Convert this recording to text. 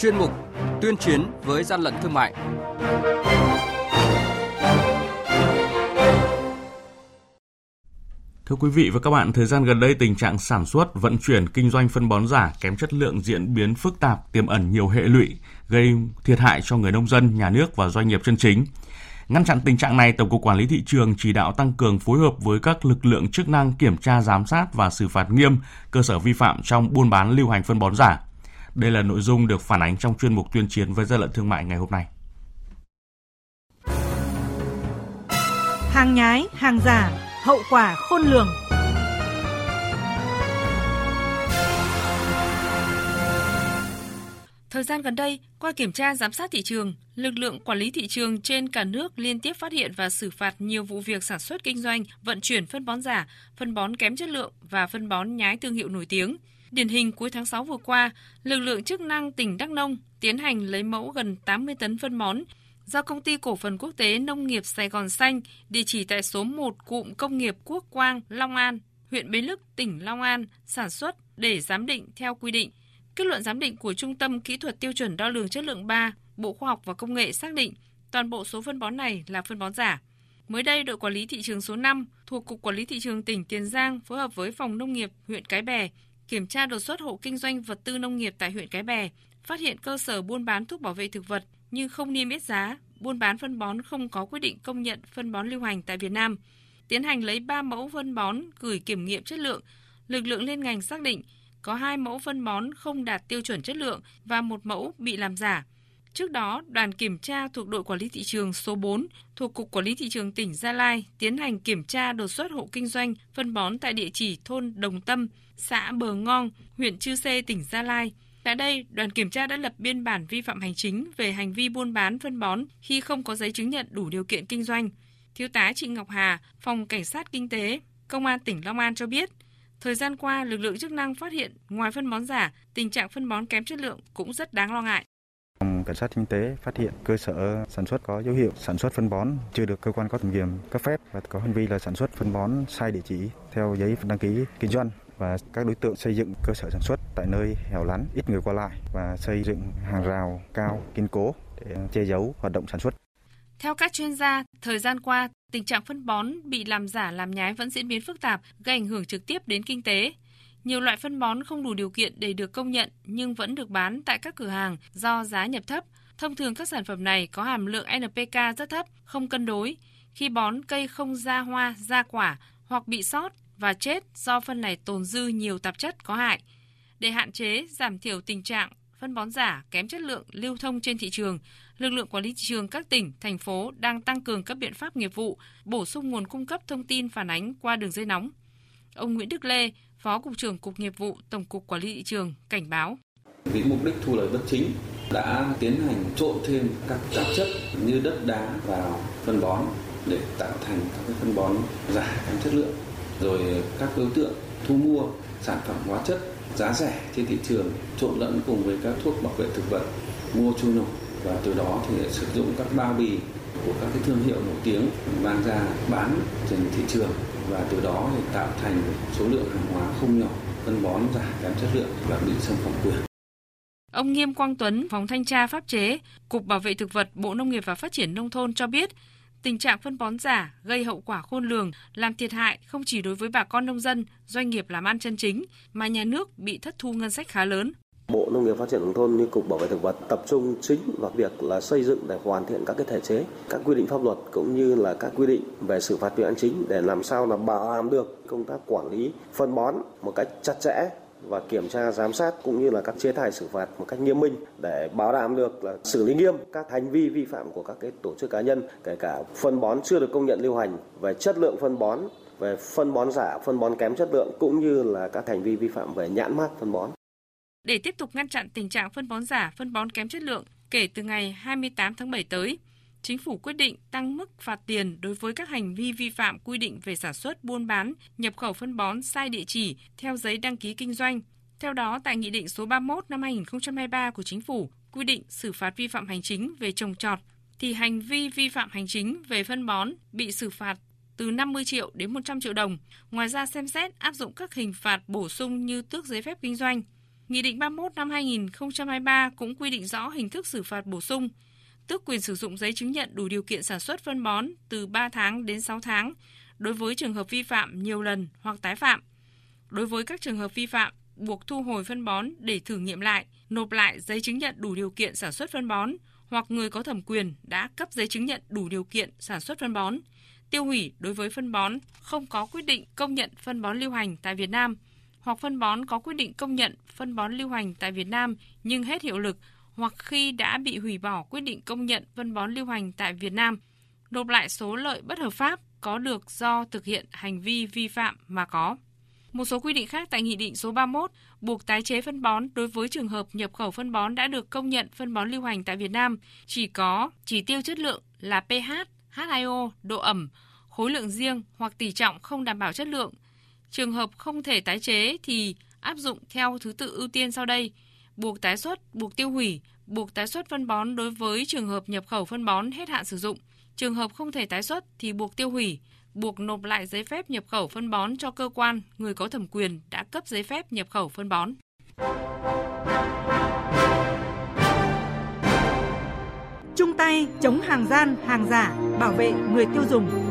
chuyên mục Tuyên chiến với gian lận thương mại. Thưa quý vị và các bạn, thời gian gần đây tình trạng sản xuất, vận chuyển, kinh doanh phân bón giả kém chất lượng diễn biến phức tạp, tiềm ẩn nhiều hệ lụy, gây thiệt hại cho người nông dân, nhà nước và doanh nghiệp chân chính. Ngăn chặn tình trạng này, Tổng cục Quản lý thị trường chỉ đạo tăng cường phối hợp với các lực lượng chức năng kiểm tra giám sát và xử phạt nghiêm cơ sở vi phạm trong buôn bán lưu hành phân bón giả. Đây là nội dung được phản ánh trong chuyên mục tuyên chiến với gian lận thương mại ngày hôm nay. Hàng nhái, hàng giả, hậu quả khôn lường. Thời gian gần đây, qua kiểm tra giám sát thị trường, lực lượng quản lý thị trường trên cả nước liên tiếp phát hiện và xử phạt nhiều vụ việc sản xuất kinh doanh, vận chuyển phân bón giả, phân bón kém chất lượng và phân bón nhái thương hiệu nổi tiếng. Điển hình cuối tháng 6 vừa qua, lực lượng chức năng tỉnh Đắk Nông tiến hành lấy mẫu gần 80 tấn phân bón do công ty cổ phần quốc tế nông nghiệp Sài Gòn Xanh, địa chỉ tại số 1 cụm công nghiệp Quốc Quang, Long An, huyện Bến Lức, tỉnh Long An sản xuất để giám định theo quy định. Kết luận giám định của Trung tâm Kỹ thuật Tiêu chuẩn Đo lường Chất lượng 3, Bộ Khoa học và Công nghệ xác định toàn bộ số phân bón này là phân bón giả. Mới đây, đội quản lý thị trường số 5 thuộc Cục Quản lý Thị trường tỉnh Tiền Giang phối hợp với Phòng Nông nghiệp huyện Cái Bè kiểm tra đột xuất hộ kinh doanh vật tư nông nghiệp tại huyện Cái Bè, phát hiện cơ sở buôn bán thuốc bảo vệ thực vật nhưng không niêm yết giá, buôn bán phân bón không có quyết định công nhận phân bón lưu hành tại Việt Nam. Tiến hành lấy 3 mẫu phân bón gửi kiểm nghiệm chất lượng, lực lượng liên ngành xác định có hai mẫu phân bón không đạt tiêu chuẩn chất lượng và một mẫu bị làm giả. Trước đó, đoàn kiểm tra thuộc đội quản lý thị trường số 4 thuộc Cục Quản lý Thị trường tỉnh Gia Lai tiến hành kiểm tra đột xuất hộ kinh doanh phân bón tại địa chỉ thôn Đồng Tâm, xã Bờ Ngon, huyện Chư Sê, tỉnh Gia Lai. Tại đây, đoàn kiểm tra đã lập biên bản vi phạm hành chính về hành vi buôn bán phân bón khi không có giấy chứng nhận đủ điều kiện kinh doanh. Thiếu tá Trịnh Ngọc Hà, Phòng Cảnh sát Kinh tế, Công an tỉnh Long An cho biết, thời gian qua lực lượng chức năng phát hiện ngoài phân bón giả, tình trạng phân bón kém chất lượng cũng rất đáng lo ngại. Cảnh sát Kinh tế phát hiện cơ sở sản xuất có dấu hiệu sản xuất phân bón chưa được cơ quan có thẩm quyền cấp phép và có hành vi là sản xuất phân bón sai địa chỉ theo giấy đăng ký kinh doanh và các đối tượng xây dựng cơ sở sản xuất tại nơi hẻo lánh, ít người qua lại và xây dựng hàng rào cao, kiên cố để che giấu hoạt động sản xuất. Theo các chuyên gia, thời gian qua, tình trạng phân bón bị làm giả làm nhái vẫn diễn biến phức tạp, gây ảnh hưởng trực tiếp đến kinh tế. Nhiều loại phân bón không đủ điều kiện để được công nhận nhưng vẫn được bán tại các cửa hàng do giá nhập thấp. Thông thường các sản phẩm này có hàm lượng NPK rất thấp, không cân đối. Khi bón cây không ra hoa, ra quả hoặc bị sót và chết do phân này tồn dư nhiều tạp chất có hại. Để hạn chế, giảm thiểu tình trạng phân bón giả kém chất lượng lưu thông trên thị trường, lực lượng quản lý thị trường các tỉnh, thành phố đang tăng cường các biện pháp nghiệp vụ, bổ sung nguồn cung cấp thông tin phản ánh qua đường dây nóng. Ông Nguyễn Đức Lê, Phó Cục trưởng Cục Nghiệp vụ, Tổng cục Quản lý thị trường cảnh báo. Vì mục đích thu lợi bất chính đã tiến hành trộn thêm các tạp chất như đất đá vào phân bón để tạo thành các phân bón giả kém chất lượng. Rồi các đối tượng thu mua sản phẩm hóa chất giá rẻ trên thị trường, trộn lẫn cùng với các thuốc bảo vệ thực vật, mua trôi nổi và từ đó thì sử dụng các bao bì của các cái thương hiệu nổi tiếng mang ra bán trên thị trường và từ đó thì tạo thành số lượng hàng hóa không nhỏ phân bón giả kém chất lượng và bị xâm phạm quyền. Ông Nghiêm Quang Tuấn, Phòng Thanh tra Pháp chế, Cục Bảo vệ Thực vật, Bộ Nông nghiệp và Phát triển Nông thôn cho biết, tình trạng phân bón giả gây hậu quả khôn lường, làm thiệt hại không chỉ đối với bà con nông dân, doanh nghiệp làm ăn chân chính, mà nhà nước bị thất thu ngân sách khá lớn. Bộ Nông nghiệp Phát triển nông thôn như Cục Bảo vệ thực vật tập trung chính vào việc là xây dựng để hoàn thiện các cái thể chế, các quy định pháp luật cũng như là các quy định về xử phạt vi phạm chính để làm sao là bảo đảm được công tác quản lý phân bón một cách chặt chẽ và kiểm tra giám sát cũng như là các chế tài xử phạt một cách nghiêm minh để bảo đảm được là xử lý nghiêm các hành vi vi phạm của các cái tổ chức cá nhân kể cả phân bón chưa được công nhận lưu hành về chất lượng phân bón về phân bón giả phân bón kém chất lượng cũng như là các hành vi vi phạm về nhãn mát phân bón để tiếp tục ngăn chặn tình trạng phân bón giả, phân bón kém chất lượng, kể từ ngày 28 tháng 7 tới, Chính phủ quyết định tăng mức phạt tiền đối với các hành vi vi phạm quy định về sản xuất, buôn bán, nhập khẩu phân bón sai địa chỉ theo giấy đăng ký kinh doanh. Theo đó, tại Nghị định số 31 năm 2023 của Chính phủ quy định xử phạt vi phạm hành chính về trồng trọt, thì hành vi vi phạm hành chính về phân bón bị xử phạt từ 50 triệu đến 100 triệu đồng. Ngoài ra xem xét áp dụng các hình phạt bổ sung như tước giấy phép kinh doanh, Nghị định 31 năm 2023 cũng quy định rõ hình thức xử phạt bổ sung, tước quyền sử dụng giấy chứng nhận đủ điều kiện sản xuất phân bón từ 3 tháng đến 6 tháng đối với trường hợp vi phạm nhiều lần hoặc tái phạm. Đối với các trường hợp vi phạm, buộc thu hồi phân bón để thử nghiệm lại, nộp lại giấy chứng nhận đủ điều kiện sản xuất phân bón hoặc người có thẩm quyền đã cấp giấy chứng nhận đủ điều kiện sản xuất phân bón, tiêu hủy đối với phân bón không có quyết định công nhận phân bón lưu hành tại Việt Nam hoặc phân bón có quyết định công nhận phân bón lưu hành tại Việt Nam nhưng hết hiệu lực hoặc khi đã bị hủy bỏ quyết định công nhận phân bón lưu hành tại Việt Nam, nộp lại số lợi bất hợp pháp có được do thực hiện hành vi vi phạm mà có. Một số quy định khác tại Nghị định số 31 buộc tái chế phân bón đối với trường hợp nhập khẩu phân bón đã được công nhận phân bón lưu hành tại Việt Nam chỉ có chỉ tiêu chất lượng là pH, HIO, độ ẩm, khối lượng riêng hoặc tỷ trọng không đảm bảo chất lượng. Trường hợp không thể tái chế thì áp dụng theo thứ tự ưu tiên sau đây: buộc tái xuất, buộc tiêu hủy, buộc tái xuất phân bón đối với trường hợp nhập khẩu phân bón hết hạn sử dụng. Trường hợp không thể tái xuất thì buộc tiêu hủy, buộc nộp lại giấy phép nhập khẩu phân bón cho cơ quan, người có thẩm quyền đã cấp giấy phép nhập khẩu phân bón. Chung tay chống hàng gian, hàng giả, bảo vệ người tiêu dùng.